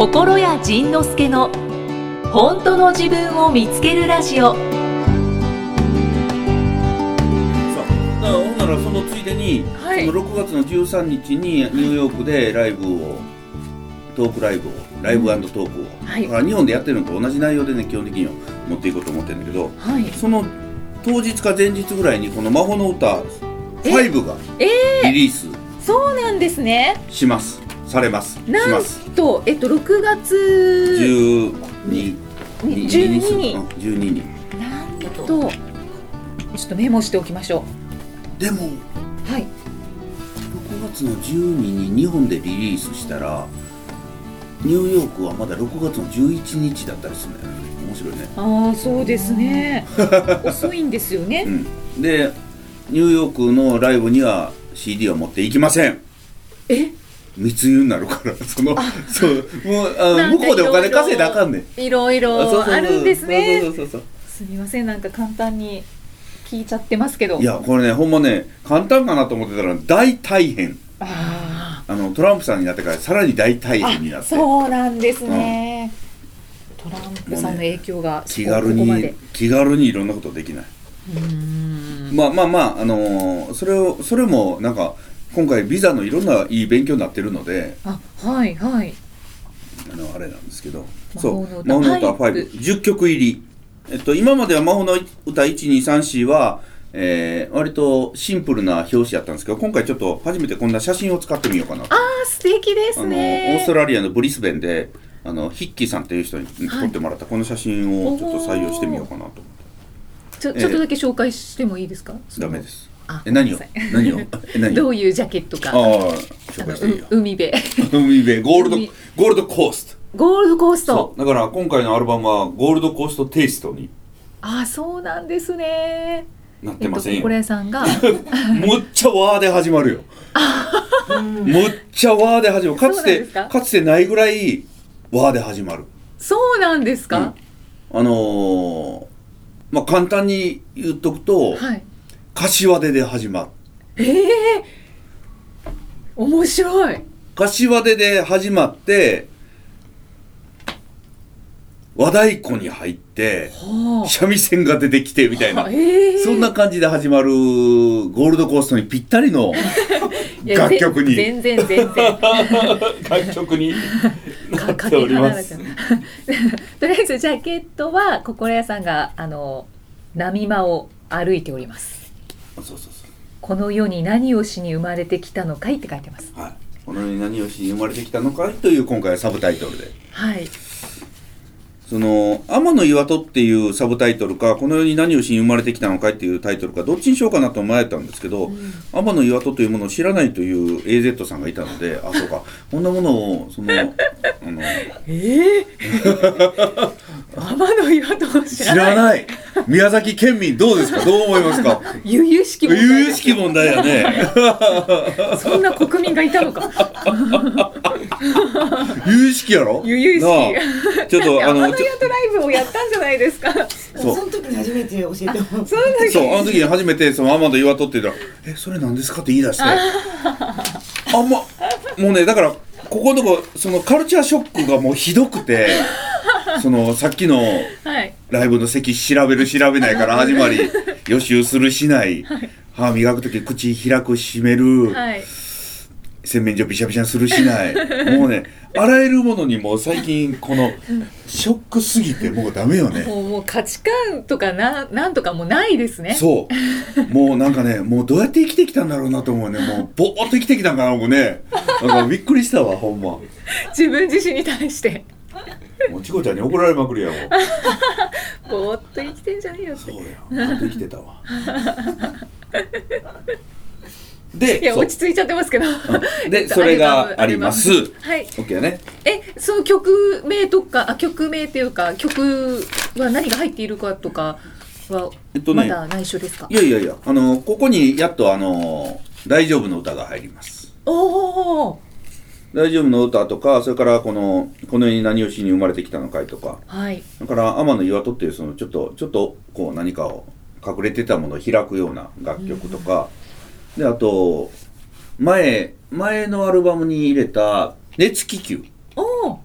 心谷仁之助の本当の自分を見つけるラジオ。さあだからほんならそのついでに、はい。その6月の13日にニューヨークでライブをトークライブをライブトークを、はい。日本でやってるのと同じ内容でね基本的には持っていこうと思ってるんだけどはい。その当日か前日ぐらいにこの「魔法の歌5」がえリリースそうなんですね。しますされます。しなんとえっと6月12 12 12に。うん12に。なんとちょっとメモしておきましょでもうはい。6月の12に日本でリリースしたらニューヨークはまだ6月の11日だったりするんだよね。面白いね。ああそうですね。遅いんですよね。うん。でニューヨークのライブには CD は持っていきません。え？密輸になるからそのそうもうあ向こうでお金稼いだらあかんねん。いろいろあるんですね。そうそうそうすみませんなんか簡単に聞いちゃってますけど。いやこれねほんまね簡単かなと思ってたら大大変。ああのトランプさんになってからさらに大大ー変になって。あそうなんですね、トランプさんの影響が気軽に気軽にいろんなことできない。まあまあまあ、あのーそれをそれもなんか今回ビザのいろんないい勉強になってるのであはいはい。あのあれなんですけど。魔そう。魔法の歌5 510曲入り、えっと、今までは魔法の歌1234は、えー割とシンプルな表紙やったんですけど今回ちょっと初めてこんな写真を使ってみようかなと。あー素敵ですあのオねーストラリアのブリスベンであのヒッキーさんっていう人に撮ってもらったこの写真をちょっと採用してみようかなと思って。ちょちょっとだけ紹介してもいいですか、ダメです。あえ何を？何を？え何を？どういうジャケットか。あああ紹の介していいよ。う海辺。海辺。ゴールド海。ゴールドコースト。ゴールドコースト。だから今回のアルバムはゴールドコーストテイストに。あそうなんですね。なっえっとてませんよ、これさんが。むっちゃワーで始まるよ。むっちゃワーで始まる。かつてか？かつてないぐらいワーで始まる。そうなんですか、あのーまあ簡単に言っとくと、はい柏手で始まるええ面白い。柏手で始まって和太鼓に入っては三味線が出てきてみたいなあええそんな感じで始まるゴールドコーストにぴったりの楽曲に。全然全然。楽曲になっております。る。とりあえずジャケットは心屋さんがあの波間を歩いておりますこの世に何をしに生まれてきたのかいって書いてます。うはい。この世に何をしに生まれてきたのかという今回はサブタイトルで。はい。その「天の岩戸」っていうサブタイトルか「この世に何をしに生まれてきたのか」っていうタイトルかどっちにしようかなと迷ったんですけど、天の岩戸というものを知らないという AZ さんがいたのであそうか。こんなものをそのあの ええ天の岩戸を知知らない。らない。宮崎県民どうですか？どう思いますか？由々しき問題由々しき問題やね。そんな国民がいたのか。由々しきやろ？由々しなあ。ちょっとあ天の岩のちょ戸ライブをやったんじゃないですか。そう。その時に初めて教えてもらった。そうあの時に初めてその天の岩戸って言ったら「えそれ何ですか?」って言い出して。あんまもうねだからここのとこそのカルチャーショックがもうひどくて そのさっきのはい。ライブの席調べる調べないから始まり予習するしない、歯磨く時口開く閉める、はい。洗面所びしゃびしゃにするしない。もうねあらゆるものにもう最近このショックすぎてもうダメよね。もうもう価値観とかななんとかもうないですね。そう。もうなんかねもうどうやって生きてきたんだろうなと思うね。もうぼーっと生きてきたんかなもうね。なんかびっくりしたわほんま。も自分自身に対してうチコちゃんに怒られまくりやもん。ぼーっと生きてんじゃねえよって。そうやぼーっと生きてたわ。でいや落ち着いちゃってますけど。で それがあります。はい。OK ね。えその曲名とかあ曲名っていうか曲は何が入っているかとかはえっとねまだ内緒ですか、いやいやいやあのここにやっとあの「大丈夫」の歌が入ります。おお大丈夫の歌とかそれからこの「この世に何をしに生まれてきたのかい」とか。はい。だから天の岩戸っていうそのちょっとちょっとこう何かを隠れてたものを開くような楽曲とか、であと前前のアルバムに入れた「熱気球。おお」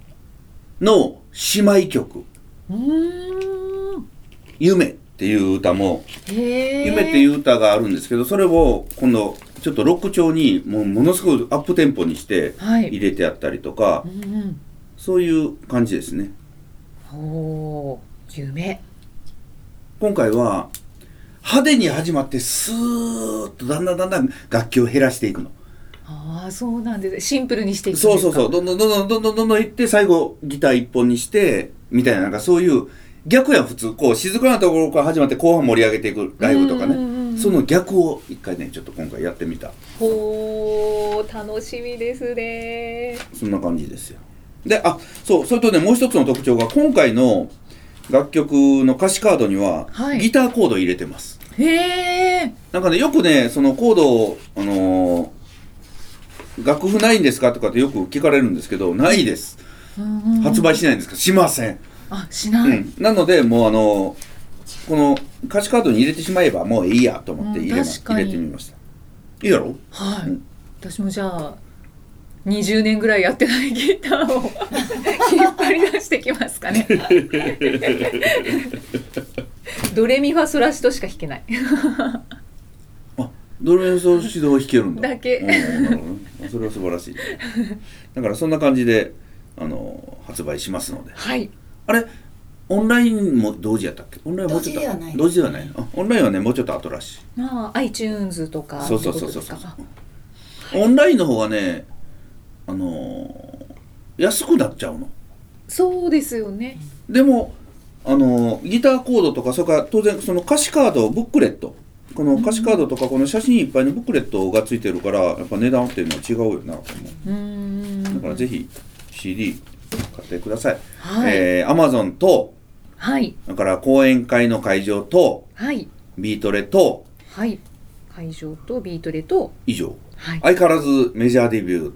の姉妹曲。うーん「夢」っていう歌も。夢っていう歌があるんですけどそれを今度ちょっとロック調にもうものすごいアップテンポにして入れてあったりとか、はいうんうん、そういう感じですね。お夢今回は派手に始まってスーッとだんだんだんだん楽器を減らしていくの。ああそうなんですシンプルにしていくそうそうそうどんどんどんどんどんどんどんいって最後ギター一本にしてみたいななんかそういう逆や普通こう静かなところから始まって後半盛り上げていくライブとかね。その逆を一回ねちょっと今回やってみた。ほー楽しみですね。そんな感じですよ。であそうそれとねもう一つの特徴が今回の楽曲の歌詞カードにははい。ギターコード入れてます、へえなんかねよくねそのコードをあのー楽譜ないんですかとかってよく聞かれるんですけどないです。発売しないんですかしません、あしない、うん、なのでもうあのこの歌詞カードに入れてしまえばもういいやと思って入れ,、入れてみました。いいやろ？はい、うん。私もじゃあ20年ぐらいやってないギターを 引っ張り出してきますかね。ドレミファソラシドしか弾けない。あドレミソ指導弾けるんだ。だけ。うんなるほどねあそれは素晴らしい。だからそんな感じであの発売しますので。はい。あれオンラインも同時やったっけ？オンラインはもうちょっと同時ではない同時ではないあオンラインはねもうちょっと後らしい。まあ iTunes とかそうそうそうそうそう。オンラインの方がねあのー安くなっちゃうの。そうですよね。でもあのーギターコードとかそれから当然その歌詞カードブックレット。この歌詞カードとかこの写真いっぱいのブックレットがついてるからやっぱ値段っていうのは違うよなと思う。だからぜひ CD 買ってください、はい、えー、Amazon とはい。だから講演会の会場とはい。ビートレとはい。会場とビートレと。以上。はい。相変わらずメジャーデビュー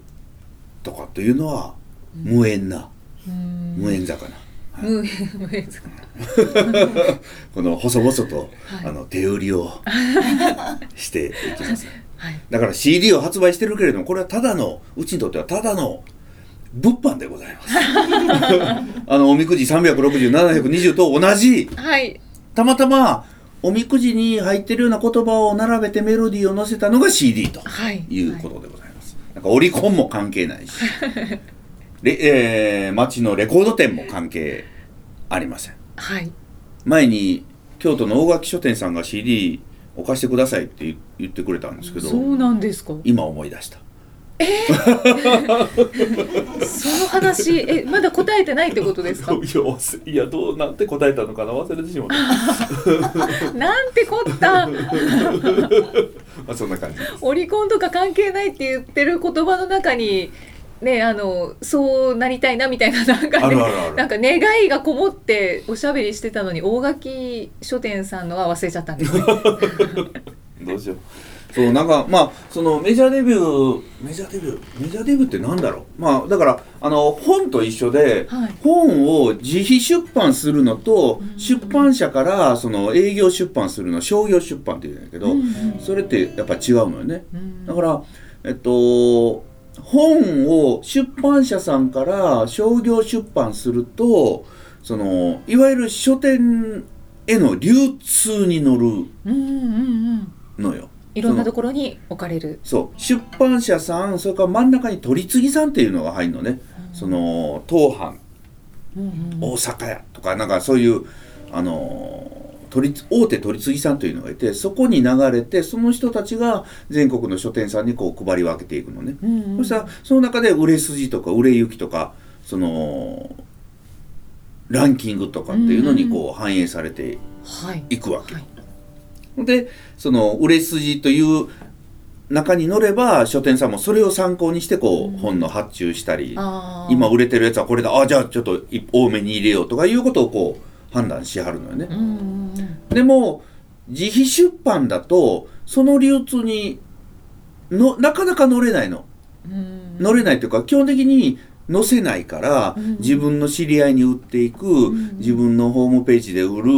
とかというのは無縁な、うーん。無縁魚、無無縁ですかこの細々と、はい。あの手売りを していきます。はい。だから CD を発売してるけれどもこれはただのうちにとってはただの物販でございます。あのおみくじ360720と同じ。はい。たまたまおみくじに入ってるような言葉を並べてメロディーを載せたのが CD とはい。いうことでございます、なんかオリコンも関係ないし。レ、えー、町のレコード店も関係ありません。はい。前に京都の大垣書店さんが CD を貸してくださいって言言ってくれたんですけどそうなんですか。今思い出したその話えまだ答えてないってことですか？いやどうなんて答えたのかな忘れてしまった。なんてこった？まあそんな感じ。オリコンとか関係ないって言ってる言葉の中にねあのそうなりたいなみたいななんかねあるあるある。なんか願いがこもっておしゃべりしてたのに大垣書店さんのは忘れちゃったんですね。どうしようそうなんかまあそのメジャーデビューメジャーデビューメジャーデビューってなんだろう？まあだからあの本と一緒で、はい。本を自費出版するのと、うん。出版社からその営業出版するの商業出版っていうんだけど、うん。それってやっぱ違うのよね。うん。だからえっと本を出版社さんから商業出版するとそのいわゆる書店への流通に乗るうんうんうん。のよ。いろんなところに置かれる。そう。出版社さんそれから真ん中に取次さんっていうのが入るのね、その当藩。うんうん大阪屋とかなんかそういうあの取り大手取次さんというのがいてそこに流れてその人たちが全国の書店さんにこう配り分けていくのね、うんうん。そしたらその中で売れ筋とか売れ行きとかそのランキングとかっていうのにこう反映されてはいいくわけ、はいでその売れ筋という中に乗れば書店さんもそれを参考にしてこう、うん。本の発注したり今売れてるやつはこれだあじゃあちょっとい多めに入れようとかいうことをこう判断しはるのよね。でも自費出版だとその流通にのなかなか乗れないの。うん。乗れないというか基本的に載せないから、うん。自分の知り合いに売っていく、ん。自分のホームページで売る。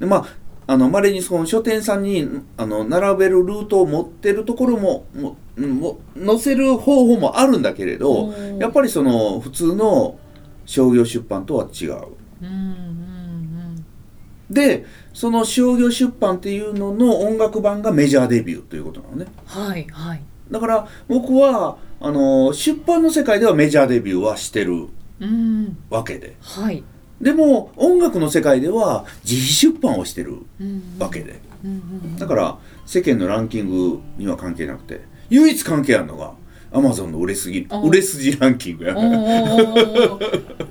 でまああの稀にその書店さんにあの並べるルートを持ってるところももうんも載せる方法もあるんだけれど、うんやっぱりその普通の商業出版とは違う。うんうん。でその商業出版っていうのの音楽版がメジャーデビューということなのね。はいはい。だから僕はあの出版の世界ではメジャーデビューはしてるうん。わけで。はいでも音楽の世界では自費出版をしてるうん。わけで。うんうんだから世間のランキングには関係なくて唯一関係あるのがアマゾンの売れすぎあ。売れ筋ランキングや。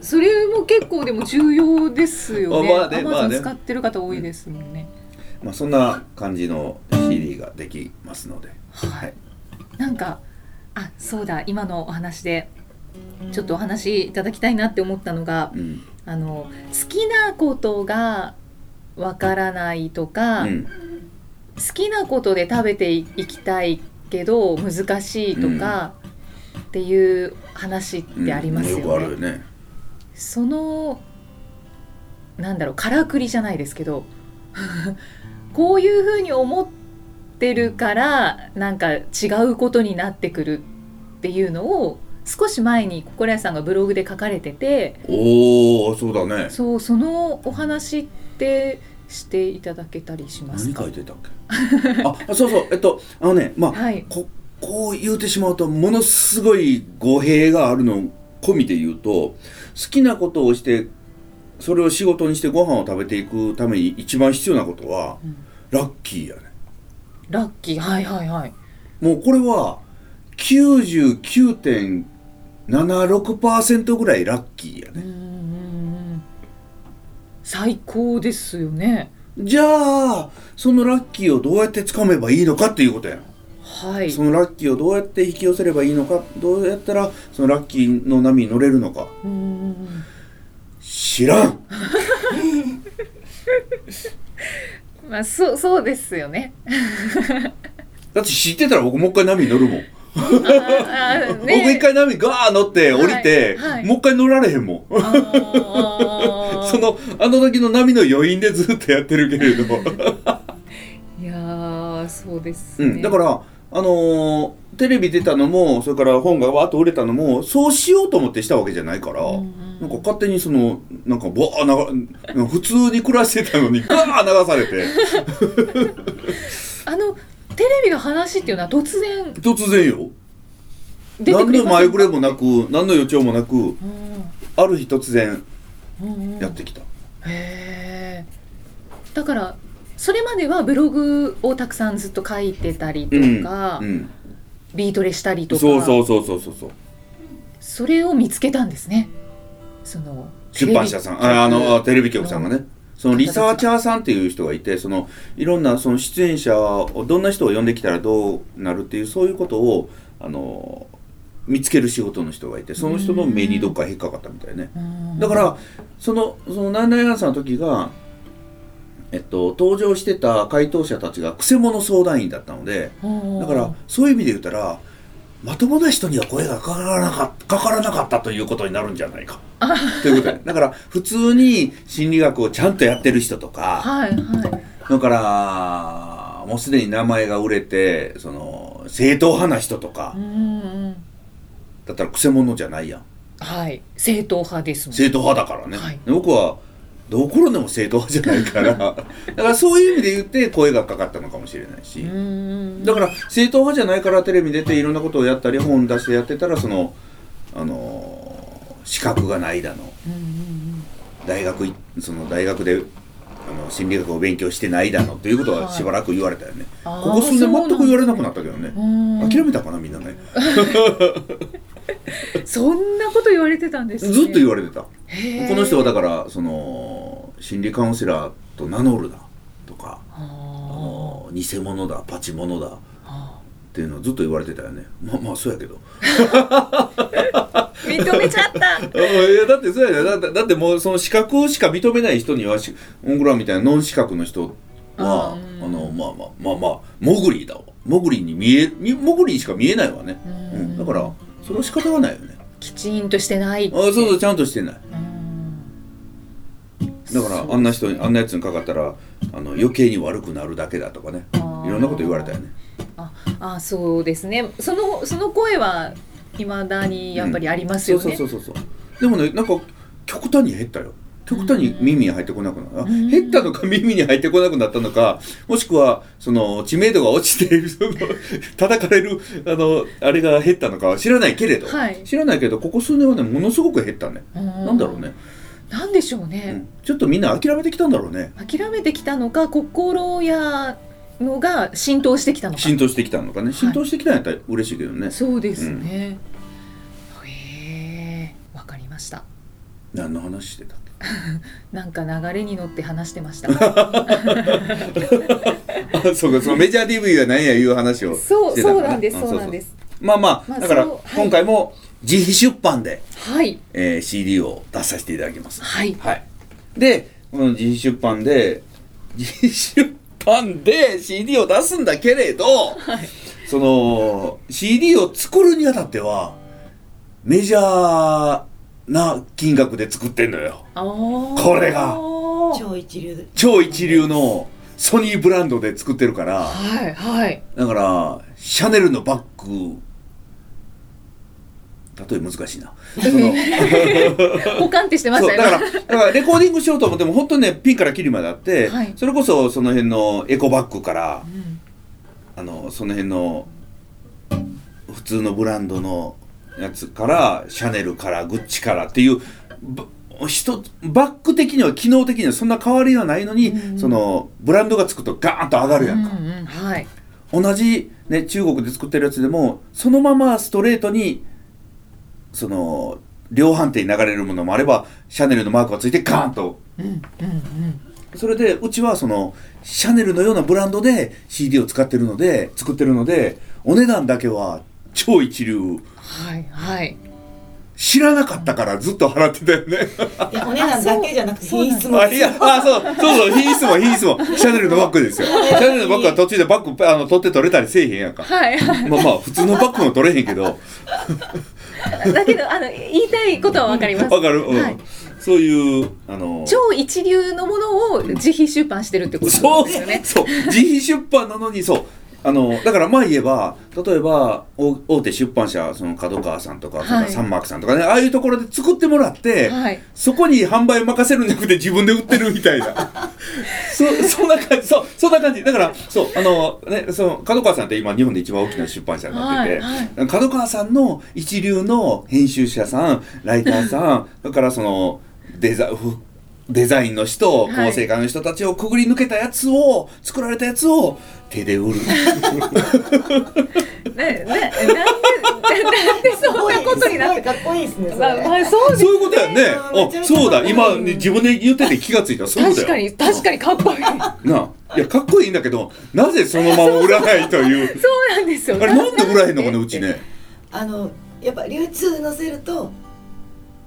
それも結構でも重要ですよね。あまあねまあね。使ってる方多いですもんね。まあそんな感じの CD ができますので。はい。なんかあそうだ今のお話でちょっとお話いただきたいなって思ったのがうんあの好きなことがわからないとか、うん。好きなことで食べていきたいけど難しいとか、っていう話ってありますよね。そのなんだろうからくりじゃないですけど こういうふうに思ってるからなんか違うことになってくるっていうのを少し前に心屋さんがブログで書かれてておおそうだね。そうそのお話ってしていただけたりしますか？何書いてたっけ？あそうそうえっとあのねまあはい。ここう言うてしまうとものすごい語弊があるの込みで言うと好きなことをしてそれを仕事にしてご飯を食べていくために一番必要なことは、うん。ラッキーやね。ラッキー。はいはいはい。もうこれは99.76%ぐらいラッキーやね、最高ですよね。じゃあそのラッキーをどうやってつかめばいいのかっていうことやん。はい。そのラッキーをどうやって引き寄せればいいのかどうやったらそのラッキーの波に乗れるのか。知らん。まあそうそうですよね。だって知ってたら僕もう一回波に乗るもん、僕一回波ガー乗って降りて、はい。はいもう一回乗られへんもん。そのあの時の波の余韻でずっとやってるけれど、いやーそうですね、うん、だからあのーテレビ出たのもそれから本がわーっと売れたのもそうしようと思ってしたわけじゃないから、うんうん。なんか勝手にそのなんかボー流普通に暮らしてたのにガー流されて。あのテレビの話っていうのは突然。突然よ。何の前触れもなく何の予兆もなくうん。ある日突然うんうん。やってきた、へえ。だからそれまではブログをたくさんずっと書いてたりとか、うん、ビートレしたりとか。そうそうそうそうそうそう。それを見つけたんですね。その出版社さん。ああのあテレビ局さんがねそのリサーチャーさんっていう人がいてそのいろんなその出演者をどんな人を呼んできたらどうなるっていうそういうことをあの見つける仕事の人がいてその人の目にどっか引っかかったみたいね。うん。だからそのそのナイナイアンサーの時がえっと登場してた回答者たちがくせ者相談員だったのでうん。だからそういう意味で言ったらまともな人には声がかからなかったかからなかったということになるんじゃないか。ということでだから普通に心理学をちゃんとやってる人とかはいはい。だからもうすでに名前が売れてその正統派な人とかうんうん。だったらくせ者じゃないやん。はい。正統派ですもん。正統派だからね、はい。で僕はどころでも正統派じゃないから。だからそういう意味で言って声がかかったのかもしれないし、うん。だから正統派じゃないからテレビ出ていろんなことをやったり本出してやってたらそのあのー資格がないだの。うんうん大学いその大学であの心理学を勉強してないだのっていうことはしばらく言われたよね、あーここ数年全く言われなくなったけどね。うんうん。諦めたかなみんなね そんなこと言われてたんですね。ずっと言われてた。この人はだからその心理カウンセラーと名乗るなとかああの偽物だパチモノだっあていうのをずっと言われてたよね。まあまあそうやけど。認めちゃった。いやだってそうやね。だってだってもうその資格しか認めない人にはしオングラみたいなノン資格の人はあのまあまあまあまあモグリーだわ。モグリーに見えみモグリーしか見えないわね、ううんん、だからそれは仕方がないよねきちんとしてないあそうそうちゃんとしてない。うん。だからあんな人にあんなやつにかかったらあの余計に悪くなるだけだとかね。いろんなこと言われたよね。ああそうですね。そのその声はいまだにやっぱりありますよね、そうそうそうそう。でもねなんか極端に減ったよ極端に耳に入ってこなくなる、うん。減ったのか耳に入ってこなくなったのかもしくはその知名度が落ちているその叩かれるあのあれが減ったのかは知らないけれど、はい。知らないけどここ数年はねものすごく減ったね、ななんだろうね、なんでしょううね、ん、ちょっとみんな諦めてきたんだろうね。諦めてきたのか心やのが浸透してきたのか。浸透してきたのかね。浸透してきたんやったら嬉しいけどね、そうですね、へえわかりました何の話してたっ なんか流れに乗って話してました。そうかそのメジャー DV は何やいう話をそうそうなんですあそうなんです。まあまあ、まあだから今回も自費出版で、はい。えー CD を出させていただきます。はい。はい。でこの自費出版で 自費出版で CD を出すんだけれど、はい。その CD を作るにあたってはメジャーな金額で作ってんのよ。これが。超一流。超一流のソニーブランドで作ってるから。はいはい。だからシャネルのバッグ。例え難しいな。その。保管ってしてましたよそうだからだからレコーディングしようと思っても本当にねピンからキリまであって、はい。それこそその辺のエコバッグからうん。あのその辺の普通のブランドのやつからシャネルからグッチからっていうば一つバッグ的には機能的にはそんな変わりはないのに、うん。そのブランドがつくとガーンと上がるやんか、うんうんはい。同じ、ね、中国で作ってるやつでもそのままストレートにその量販店に流れるものもあればシャネルのマークがついてガーンと。うんうんうん。それでうちはそのシャネルのようなブランドで CD を使ってるので作ってるのでお値段だけは超一流はいはい。知らなかったからずっと払ってたよね。いやお値段だけじゃなくてそう品質も。あいやあそうそうそう品質も品質も。シャネルのバッグですよ。シャネルのバッグは途中でバッグあの取って取れたりせえへんやんか。はい。はいまあまあ普通のバッグも取れへんけど。だけどあの言いたいことはわかります。わかる、うん。はい。そういうあの超一流のものを自費出版してるってことそうですよね。そう。自費出版なのにそうあのだからまあ言えば例えば大大手出版社その角川さんとか、サンマークさんとかねああいうところで作ってもらって、はい。そこに販売任せるんじゃなくて自分で売ってるみたいな。そそんな感じそうそんな感じ。だからそうあのねその角川さんって今日本で一番大きな出版社になってて、はいはい。角川さんの一流の編集者さんライターさんだからそのデザふデザインの人はい。構成家の人たちをくぐり抜けたやつを作られたやつを手で売る。ねねなんでなんでそんなことになってかっこいいですねまあまあそうですそういうことやね。あそうだ。今自分で言ってて気がついた。そうだよ確かに確かにかっこいい。なあ。いやかっこいいんだけどなぜそのまま売らないという。そうなんですよ。あれなんで売らへんのかねうちね。あのやっぱ流通載せると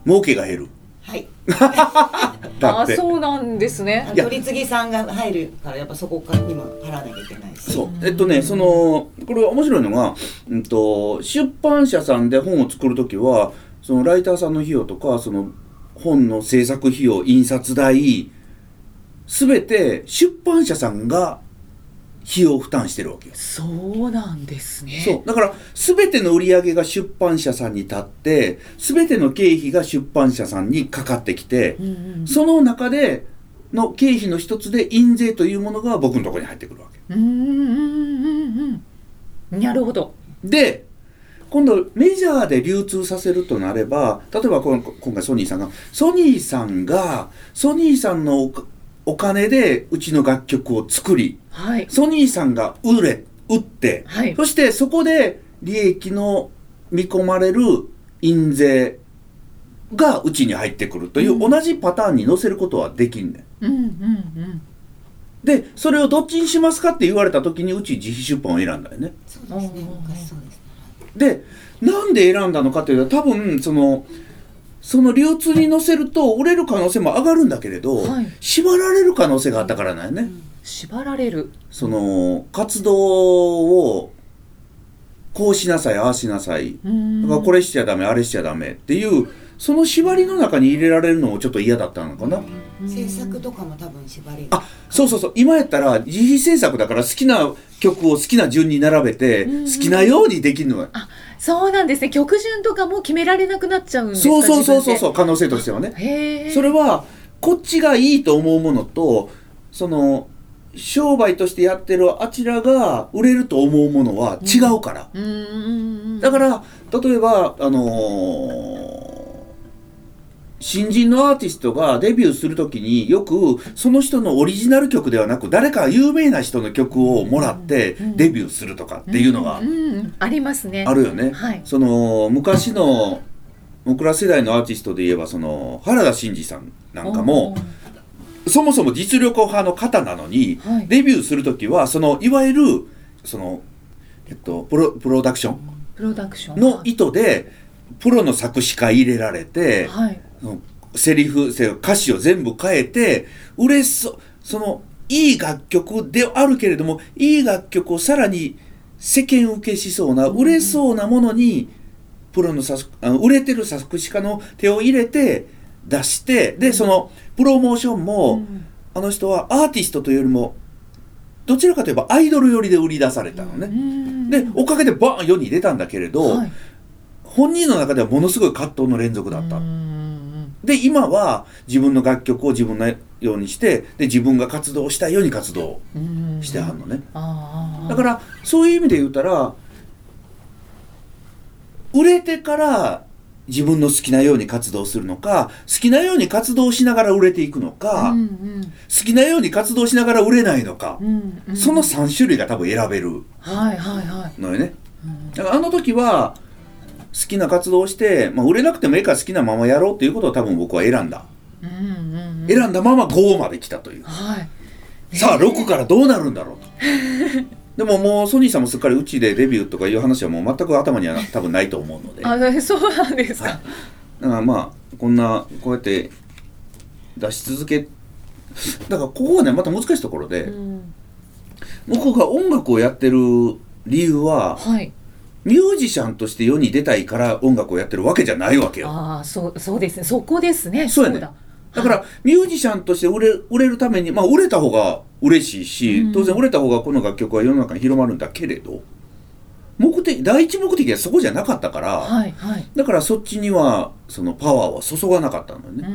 儲けが減るはい。あそうなんですね。いや。取り次ぎさんが入るからやっぱそこからにも払わなきゃいけないし。そう。えっとねそのこれ面白いのが、うん、と出版社さんで本を作る時はそのライターさんの費用とかその本の制作費用印刷代全て出版社さんが費用を負担してるわけよ。そうなんですね。そう。だから全ての売り上げが出版社さんに立って全ての経費が出版社さんにかかってきて、うんうん。その中での経費の一つで印税というものが僕のところに入ってくるわけ。うんうんうんうんなるほど。で今度メジャーで流通させるとなれば例えば今回ソニーさんがソニーさんがソニーさんのおお金でうちの楽曲を作りはい。ソニーさんが売れ売って、はい。そしてそこで利益の見込まれる印税がうちに入ってくるという、うん。同じパターンに載せることはできんねん。うんうんうん。でそれをどっちにしますかって言われた時にうち自費出版を選んだよね。そうですね。なんで選んだのかというと多分そのその流通に載せると売れる可能性も上がるんだけれど、はい。縛られる可能性があったからなんよね。縛られる。その活動をこうしなさいああしなさい。うん。だからこれしちゃダメあれしちゃダメっていうその縛りの中に入れられるのもちょっと嫌だったのかな、うん制作とかも多分縛りあそうそうそう。今やったら自費制作だから好きな曲を好きな順に並べて好きなようにできるのよ。そうなんですね。曲順とかも決められなくなっちゃうんですかそうそうそうそうそう。う可能性としてはね。へえそれはこっちがいいと思うものとその商売としてやってるあちらが売れると思うものは違うから、うんうんうん。だから例えばあのー新人のアーティストがデビューするときによくその人のオリジナル曲ではなく誰か有名な人の曲をもらってうんデビューするとかっていうのが。ありますね。あるよね。はい。その昔の僕ら世代のアーティストで言えばその原田真二さんなんかもそもそも実力派の方なのにはい。デビューする時はそのいわゆるその、えっと、プロプロダクション？プロダクション。の意図でプロの作詞家入れられてはいセリフせ歌詞を全部変えて売れそそのいい楽曲であるけれどもいい楽曲をさらに世間受けしそうな売れそうなものにプロの作あの売れてる作詞家の手を入れて出してでそのプロモーションも、うん。あの人はアーティストというよりもどちらかといえばアイドル寄りで売り出されたのね。うん。でおかげでバーン世に出たんだけれど、はい。本人の中ではものすごい葛藤の連続だった。うんで今は自分の楽曲を自分のようにしてで自分が活動したいように活動うんしてはんのね。だからそういう意味で言うたら売れてから自分の好きなように活動するのか好きなように活動しながら売れていくのか、うんうん。好きなように活動しながら売れないのか、うんうん。その3種類が多分選べるはいはいはい。のよね。うん。だからあの時は好きな活動をして、まあ、売れなくてもええから好きなままやろうっていうことを多分僕は選んだ。うんうんうん選んだまま5まで来たという。はいさあ6からどうなるんだろうと。でももうソニーさんもすっかりうちでデビューとかいう話はもう全く頭には多分ないと思うので。だかあそうなんですか、らまあこんなこうやって出し続けだからここがねまた難しいところで、うん僕が音楽をやってる理由ははいミュージシャンとして世に出たいから音楽をやってるわけじゃないわけよ。ああそうそうですね。そこですね。そうやね。だ。だからミュージシャンとして売れ売れるためにまあ売れた方が嬉しいし、うん。当然売れた方がこの楽曲は世の中に広まるんだけれど目的第一目的はそこじゃなかったから、はいはい。だからそっちにはそのパワーは注がなかったのね、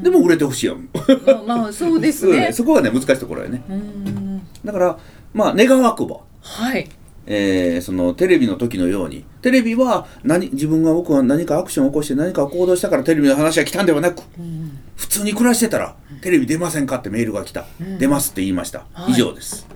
ん。でも売れてほしいやんまあまあそうですそね そこがね難しいところやね。うん。だからまあ願わくば。はいえーそのテレビの時のようにテレビは何自分が僕は何かアクションを起こして何かを行動したからテレビの話が来たんではなくうん。普通に暮らしてたらテレビ出ませんかってメールが来た、うん。出ますって言いました、はい。以上です。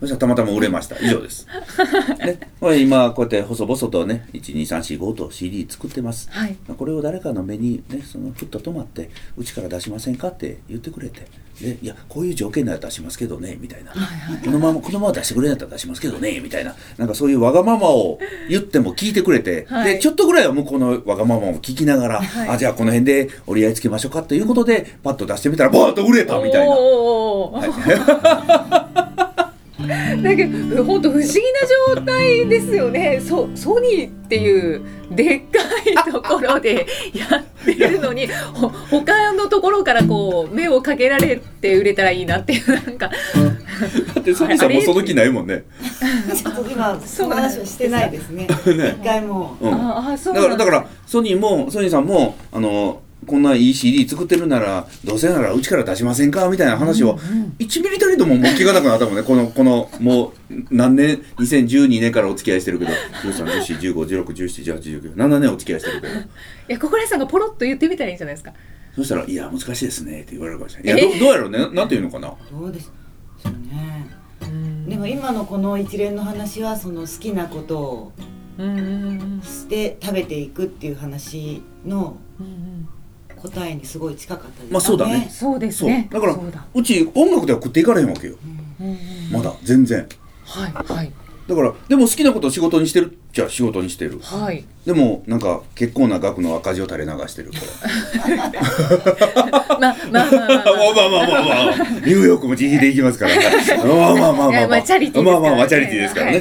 そしたらたまたま売れました。以上です、ね、これ今こうやって細々とね12345と CD 作ってます。はい。これを誰かの目にねそのふっと止まってうちから出しませんかって言ってくれてでいやこういう条件なら出しますけどねみたいな、はいはい。このままこのまま出してくれんやったら出しますけどねみたいな。なんかそういうわがままを言っても聞いてくれて、はい。でちょっとぐらいは向こうのわがままも聞きながら、はいあじゃあこの辺で折り合いつけましょうかということでパッと出してみたらバーッと売れたみたいな。おー だけど本当不思議な状態ですよね。ソソニーっていうでっかいところでやってるのにほ他のところからこう目をかけられて売れたらいいなっていうなんか。だってソニーさんもその気ないもんね。ちょっと今その話はしてないですね。ね。一回も。うん。ああそうだなんからだからソニーもソニーさんもあのこんないい CD 作ってるならどうせならうちから出しませんかみたいな話をうんうん。1ミリたりとももう聞かなくなったもんねこの このもう何年2012年からお付き合いしてるけど。13141516171819年お付き合いしてるけど。いや小倉さんがポロッと言ってみたらいいんじゃないですか。そしたら「いや難しいですね」って言われるかもしれない。いやどどうやろうね？なんていうのかな？どうですそうね。うんでも今のこの一連の話はその好きなことをして食べていくっていう話のうんうん答えにすごい近かったですね。まあそうだね。そうですね。だからうち音楽では食っていかれへんわけよ。まだ全然。はいはい。だからでも好きなことを仕事にしてるじゃあ仕事にしてる、はい、でもなんか結構な額の赤字を垂れ流してるからまあまあまあまあまあニューヨークも自費で行きますからまあまあまあまあまあまあ、まあチャリティですからね、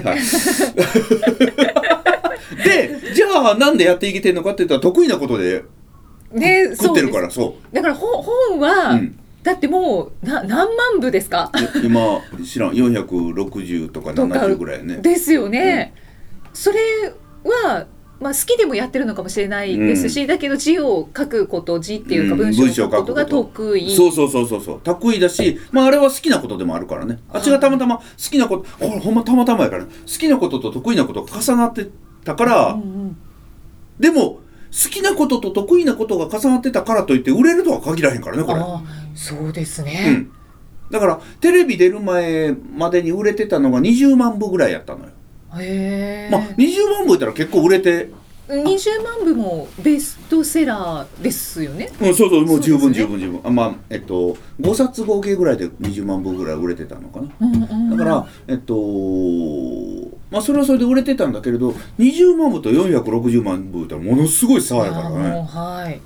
でじゃあなんでやっていけてるのかって言ったら得意なことでね食ってるからそだから本本う、は、うん、だってもうな何万部ですか？い今知らん。460とかとか70ぐらいね。ですよね、それは、まあ、好きでもやってるのかもしれないですし、だけど字を書くこと字っていうかうん。文章を書くことが得意、そうそうそうそうそう。得意だし、まあ、あれは好きなことでもあるからね。あっちがたまたま好きなことこれほんまたまたまやからね。好きなことと得意なことが重なってたから、うんうん。でも好きなことと得意なことが重なってたからといって売れるとは限らへんからねこれ。そうですうね、ん、だからテレビ出る前までに売れてたのが20万部ぐらいやったのよ。へえ、まあ20万部いったら結構売れて、20万部もベストセラーですよね。うん、そうそうもう十分十分十分。あまあえっと5冊合計ぐらいで20万部ぐらい売れてたのかな。うんうん。だから、えっと、まあそれはそれで売れてたんだけれど20万部と460万部ってものすごい差やからね。はい。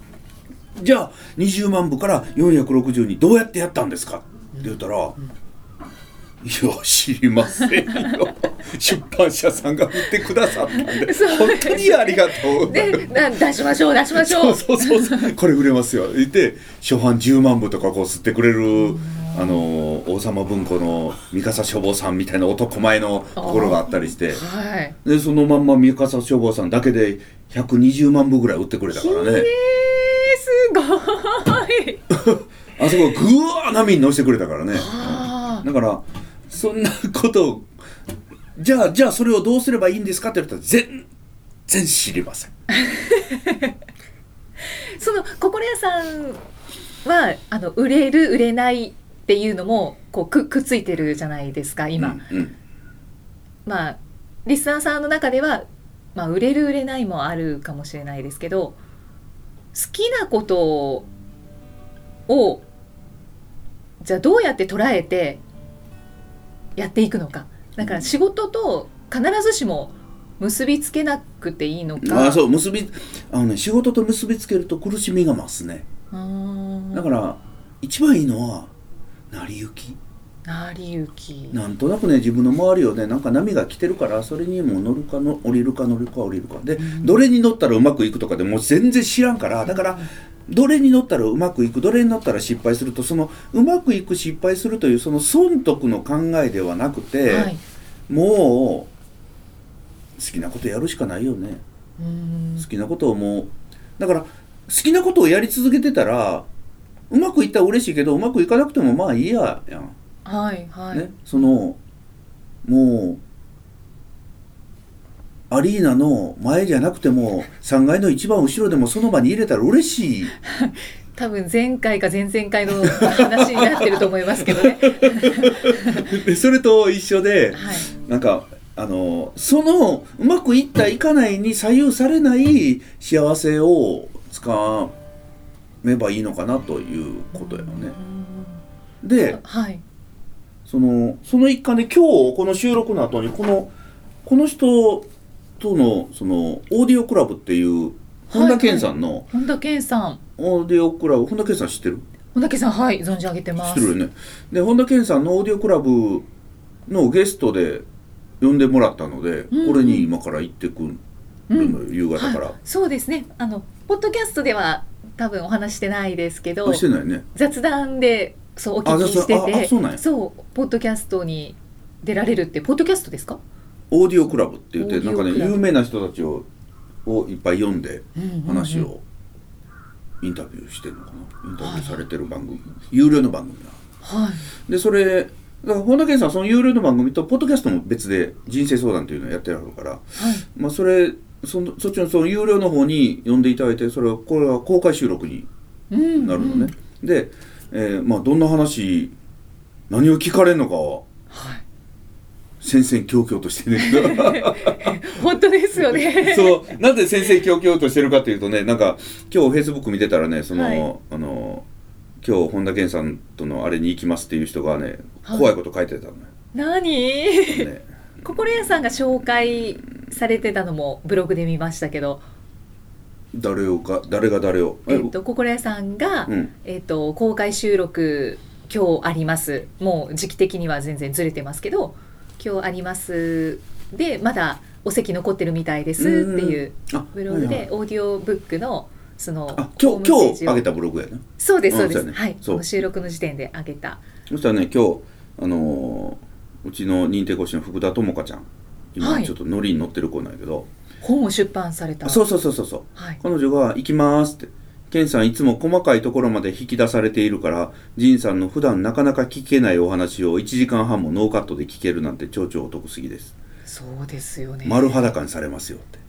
じゃあ20万部から460にどうやってやったんですか？って言ったら、いや知りませんよ。出版社さんが売ってくださったんで本当にありがとう。でな出しましょう出しましょう。そうそうそうそう。これ売れますよ。言って初版10万部とかこう吸ってくれるあの王様文庫の三笠書房さんみたいな男前のところがあったりして。はい。でそのまんま三笠書房さんだけで120万部ぐらい売ってくれたからえー、ねすごい。あそこぐわー波に乗せてくれたからね。だからそんなことをじゃあじゃあそれをどうすればいいんですかって言ったら全然知りません。その心屋さんはあの売れる売れないっていうのもこうくくっついてるじゃないですか今、うんうん。まあリスナーさんの中では、まあ、売れる売れないもあるかもしれないですけど好きなことをじゃあどうやって捉えてやっていくのか。だから仕事と必ずしも結びつけなくていいのか。あそう結びあのね仕事と結びつけると苦しみが増すね。だから一番いいのは成り行き？成り行き。なんとなくね自分の周りをねなんか波が来てるからそれにも乗るかの降りるか乗るか降りるか。で、どれに乗ったらうまくいくとかでもう全然知らんからだからどれに乗ったらうまくいくどれに乗ったら失敗するとそのうまくいく失敗するというその損得の考えではなくて、はい。もう好きなことやるしかないよね。好きなことをもうだから好きなことをやり続けてたらうまくいったら嬉しいけどうまくいかなくてもまあいいややん。はいはい、ね、そのもうアリーナの前じゃなくても3階の一番後ろでもその場に入れたら嬉しい。多分前回か前々回の話になってると思いますけどね。でそれと一緒ではい。なんかあのそのうまくいったいかないに左右されない幸せをつかめばいいのかなということやよね。ではい。そのその一環で今日この収録の後にこのこの人とのそのオーディオクラブっていう本田健さんの本田健さん。オーディオクラブ本田健さん知ってる？本田健さんはい。存じ上げて知ます。ってるよね。で本田健さんのオーディオクラブのゲストで呼んでもらったので、うんこれに今から行ってくるのよ、夕方から、はい。そうですね。あのポッドキャストでは多分お話してないですけどあしてないね。雑談でそうおあ聞きしててそうポッドキャストに出られるってポッドキャストですか、オーディオクラブって言ってなんかね有名な人たちををいっぱい読んで話をインタビューしてるのかな？インタビューされてる番組。有料の番組がはい。でそれだから本田健さんはその有料の番組とポッドキャストも別で人生相談っていうのをやってらっしゃるから、はい。まあ、それそのそっちのその有料の方に呼んでいただいてそれはこれは公開収録にうん。なるのね、で、えーまあ、どんな話何を聞かれるのかははい。戦々恐々としてね。本当ですよね。そう。なんで先生恐々としてるかというとねなんか今日フェイスブック見てたらねその、はい。あの今日本田健さんとのあれに行きますっていう人がねはい。怖いこと書いてたのよ、何？ね、心屋さんが紹介されてたのもブログで見ましたけど、誰をか誰が誰を？えっと心屋さんが、うん。えっと公開収録今日あります。もう時期的には全然ずれてますけど今日ありますでまだお席残ってるみたいですっていうあブログでオーディオブックのそのあ今日今日上げたブログやねそうですそうです、ね。はい。収録の時点で上げた。そしたらね今日あのーうちの認定講師の福田智香ちゃん。今はい。ちょっとノリに乗ってる子なんやけど、本を出版された。あそうそうそうそうそう。はい。彼女が「行きます」って「ケンさんいつも細かいところまで引き出されているからジンさんの普段なかなか聞けないお話を1時間半もノーカットで聞けるなんて超々お得すぎです。そうですよね。丸裸にされますよ」って。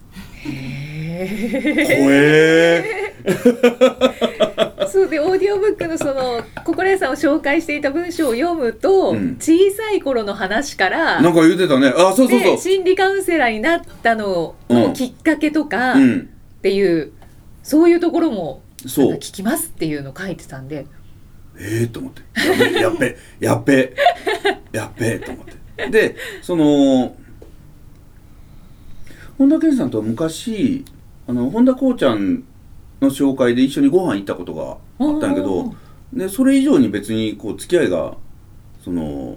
へ怖えー そうでオーディオブックのその心屋さんを紹介していた文章を読むと、うん。小さい頃の話からなんか言ってたね。あそうそうそう。で心理カウンセラーになったののきっかけとかっうん。ていう、そういうところもそう。なんか聞きますっていうの書いてたんで。ええー、と思って。やっべやっべやっべやっべと思って。でその本田健さんとは昔あの本田こうちゃんの紹介で一緒にご飯行ったことがあったんやけどでそれ以上に別にこう付き合いがその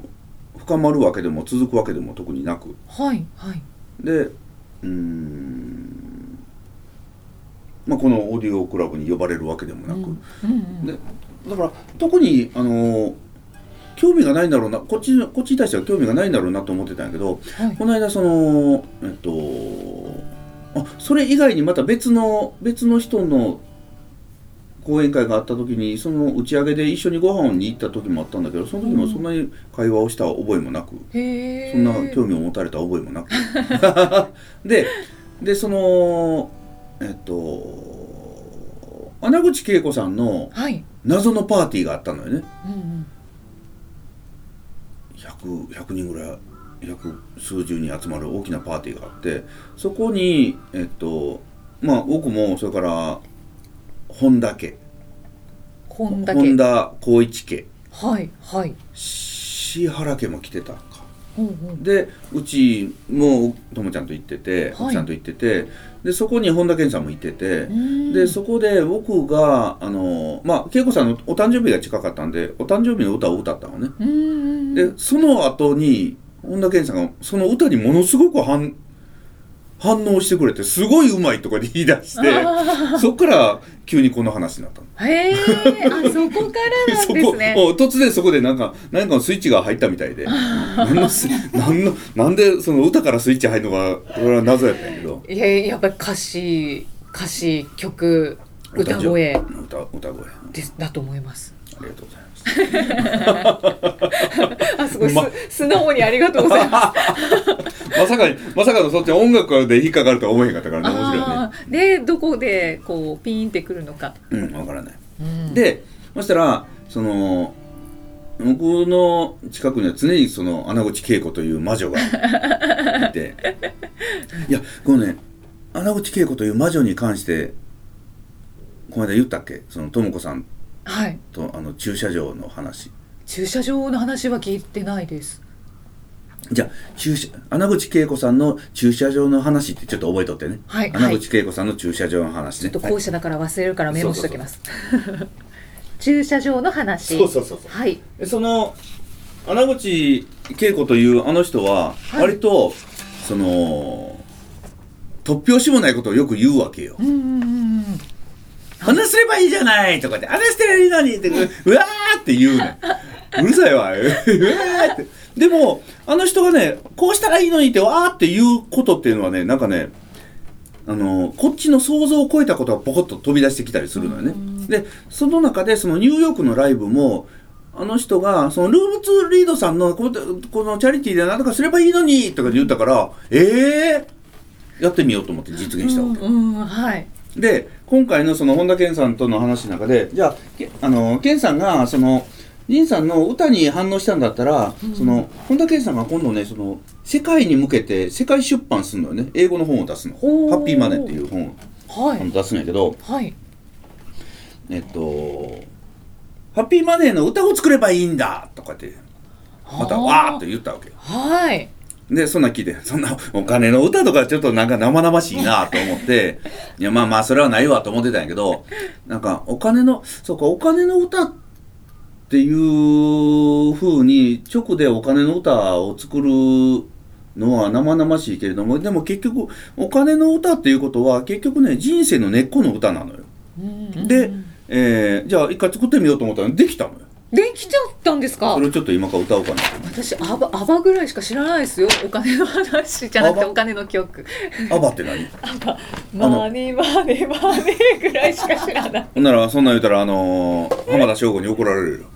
深まるわけでも続くわけでも特になく。はいはい。でうーんまあこのオーディオクラブに呼ばれるわけでもなく、でだから特にあの興味がないんだろうなこっちこっちに対しては興味がないんだろうなと思ってたんやけどはい。この間そのえっとあそれ以外にまた別の別の人の講演会があった時にその打ち上げで一緒にご飯に行った時もあったんだけどその時もそんなに会話をした覚えもなく、へえそんな興味を持たれた覚えもなく。ででそのえっと穴口恵子さんのはい、謎のパーティーがあったのよね。うんうん、100, 100人ぐらい百数十人集まる大きなパーティーがあってそこにえっとまあ僕もそれから本田家。本だけ本田光一家。はいはい。石原家も来てたんかうんう。んでうちもともちゃんと行ってて、はい。奥さんと行っててでそこに本田健さんも行ってて、うん。でそこで僕があのまあ恵子さんのお誕生日が近かったんでお誕生日の歌を歌ったのね、でその後に本田健さんがその歌にものすごく反反応してくれてすごいうまいとかで言い出してあそっから急にこの話になったの。ーへえあそこからなんそこですね。もう。突然そこでなんか何かのスイッチが入ったみたいで。何のス何のなんでその歌からスイッチ入るのかこれは謎やったんやけど。いややっぱり歌詞歌詞曲歌声。歌歌声。ですだと思いますありがとうございます。あすごい、うます素直にありがとうございます。まさかにまさかのそっち音楽で引っかかるとは思えへんかったからね面白いね。でどこでこうピーンってくるのか、うんわからない。うん、でそしたらその僕の近くには常にその穴口恵子という魔女がいて。いやこのね。穴口恵子という魔女に関してこの間言ったっけ？その智子さんはい。とあの駐車場の話。駐車場の話は聞いてないです。じゃあ駐車穴口恵子さんの駐車場の話ってちょっと覚えとってね、はい穴口恵子さんの駐車場の話ね、ちょっとはい校舎だから忘れるからメモしときます、駐車場の話。そうそうそうそう。はい。でその穴口恵子というあの人ははい。割と、その突拍子もないことをよく言うわけよ。うんうんうんうん話すればいいじゃないとかって話してりゃいいのにってうわーって言うねん。うるさいわ。うわーって。でもあの人がねこうしたらいいのにってわーって言うことっていうのはねなんかねあのこっちの想像を超えたことがポコッと飛び出してきたりするのよね。でその中でそのニューヨークのライブもあの人がそのルームツーリードさんのここのチャリティーで何とかすればいいのにとか言ったからええー、やってみようと思って実現したわけ。うんうんはいで今回のその本田健さんとの話の中でじゃあけあの健さんがその仁さんの歌に反応したんだったら、その本田健さんが今度ねその世界に向けて世界出版するのよね。英語の本を出すの「ほうハッピーマネー」っていう本をはい。出すんやけど。はい。えっと「ハッピーマネーの歌を作ればいいんだ」とかってまたわーっと言ったわけよ。はいでそんなん聞いてそんなお金の歌とかちょっとなんか生々しいなと思って いやまあまあそれはないわと思ってたんやけどなんかお金のそうかお金の歌っていう風に直でお金の歌を作るのは生々しいけれどもでも結局お金の歌っていうことは結局ね人生の根っこの歌なのよ。うんで、えーじゃあ一回作ってみようと思ったらできたのよできちゃったんですか？それをちょっと今から歌おうかな。私アバアバぐらいしか知らないですよ。お金の話じゃなくてアバ？お金の曲アバって何？マネマネマネぐらいしか知らない。ほんならそんなん言うたらあのー浜田省吾に怒られるよ。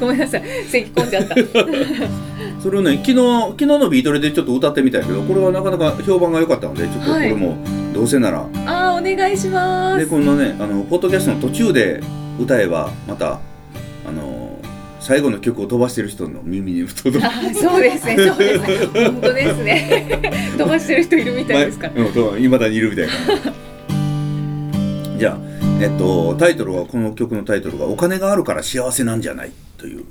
ごめんなさい。咳込んじゃった。それをね昨日昨日のビートレでちょっと歌ってみたいけどこれはなかなか評判が良かったのでちょっとこれもどうせなら、あーお願いしまですこのねあのポッドキャストの途中で歌えばまたあの最後の曲を飛ばしてる人の耳に届く。あーそうですね。そうですね。本当ですね。飛ばしてる人いるみたいですから、いまだにいるみたいな。じゃあえっとタイトルはこの曲のタイトルが「お金があるから幸せなんじゃない」という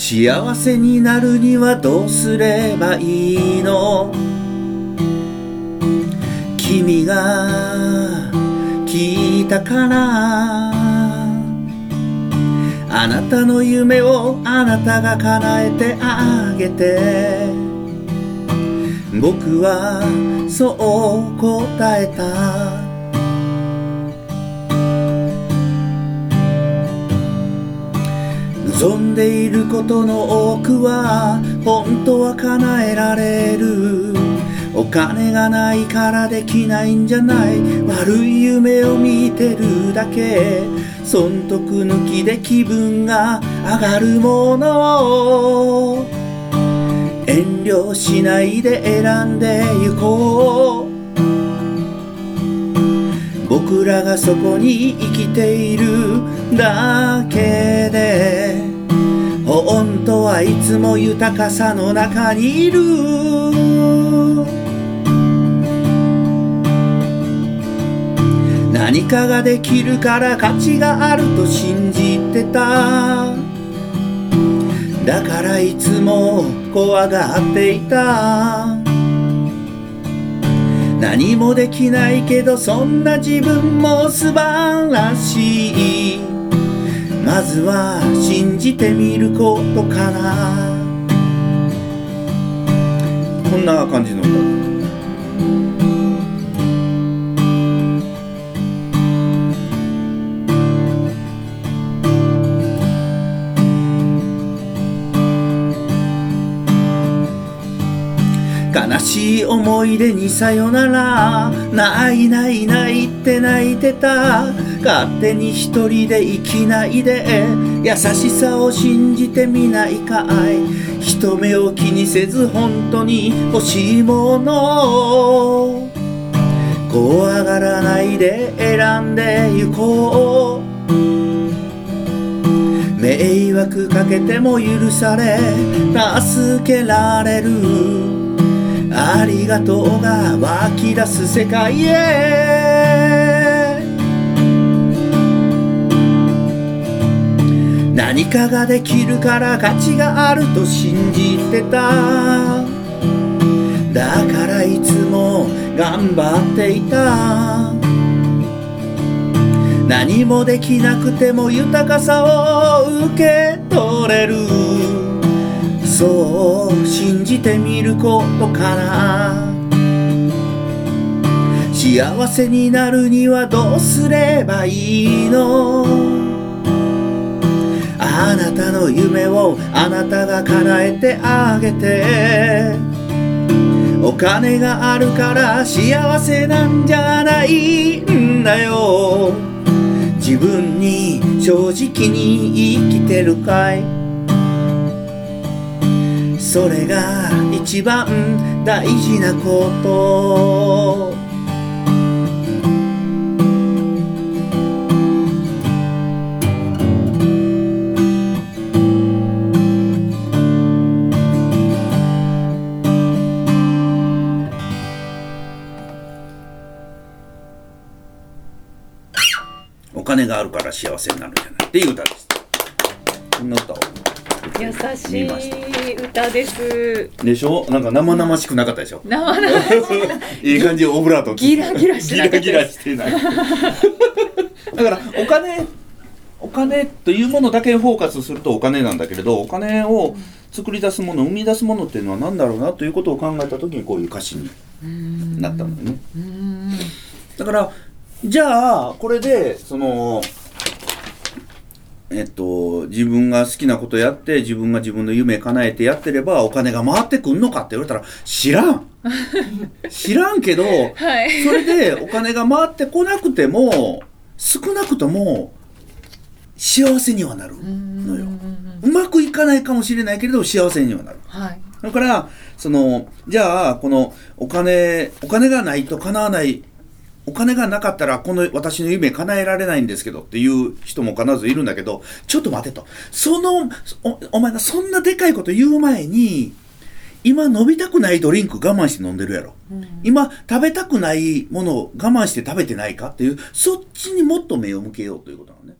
幸せになるにはどうすればいいの？君が聞いたから。あなたの夢をあなたが叶えてあげて。僕はそう答えた。望んでいることの多くは本当は叶えられるお金がないからできないんじゃない。悪い夢を見てるだけ。損得抜きで気分が上がるもの。を遠慮しないで選んでゆこう。僕らがそこに生きているだけで。本当はいつも豊かさの中にいる。何かができるから価値があると信じてた。だからいつも怖がっていた。何もできないけどそんな自分も素晴らしい。まずは信じてみることかな。こんな感じの。歌悲しい思い出にさよなら。ないないないって泣いてた。勝手に一人で生きないで優しさを信じてみないかい。人目を気にせず本当に欲しいものを。怖がらないで選んでゆこう。迷惑かけても許され助けられる。ありがとうが湧き出す世界へ。何かができるから価値があると信じてた。だからいつも頑張っていた。何もできなくても豊かさを受け取れる。そう信じてみることかな。幸せになるにはどうすればいいの？あなたの夢をあなたが叶えてあげて。お金があるから幸せなんじゃないんだよ。自分に正直に生きてるかい。それが一番大事なこと。金があるから幸せになるんじゃない。っていう歌です。こんな歌を優しい歌です。でしょ？なんか生々しくなかったでしょ？生々いい感じオブラート。ギラギラしてなかったギラギラしてない。だからお金お金というものだけフォーカスするとお金なんだけれどお金を作り出すもの生み出すものっていうのは何だろうなということを考えた時にこういう歌詞になったんだよね。うん。だからじゃあこれでそのえっと自分が好きなことやって自分が自分の夢叶えてやってればお金が回ってくんのかって言われたら知らん。知らんけどはい。それでお金が回ってこなくても少なくとも幸せにはなるのよ。うまくいかないかもしれないけれど幸せにはなる。はい。だからそのじゃあこのお金お金がないと叶わないお金がなかったらこの私の夢叶えられないんですけどっていう人も必ずいるんだけどちょっと待てと。そのおお前がそんなでかいこと言う前に今飲みたくないドリンク我慢して飲んでるやろ。今食べたくないものを我慢して食べてないかっていうそっちにもっと目を向けようということなのね。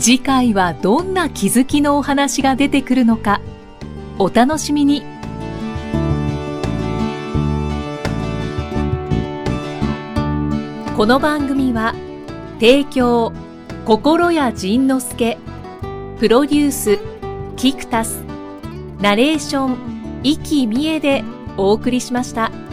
次回はどんな気づきのお話が出てくるのかお楽しみにこの番組は提供心谷仁之助プロデュースキクタスナレーション生きみえでお送りしました。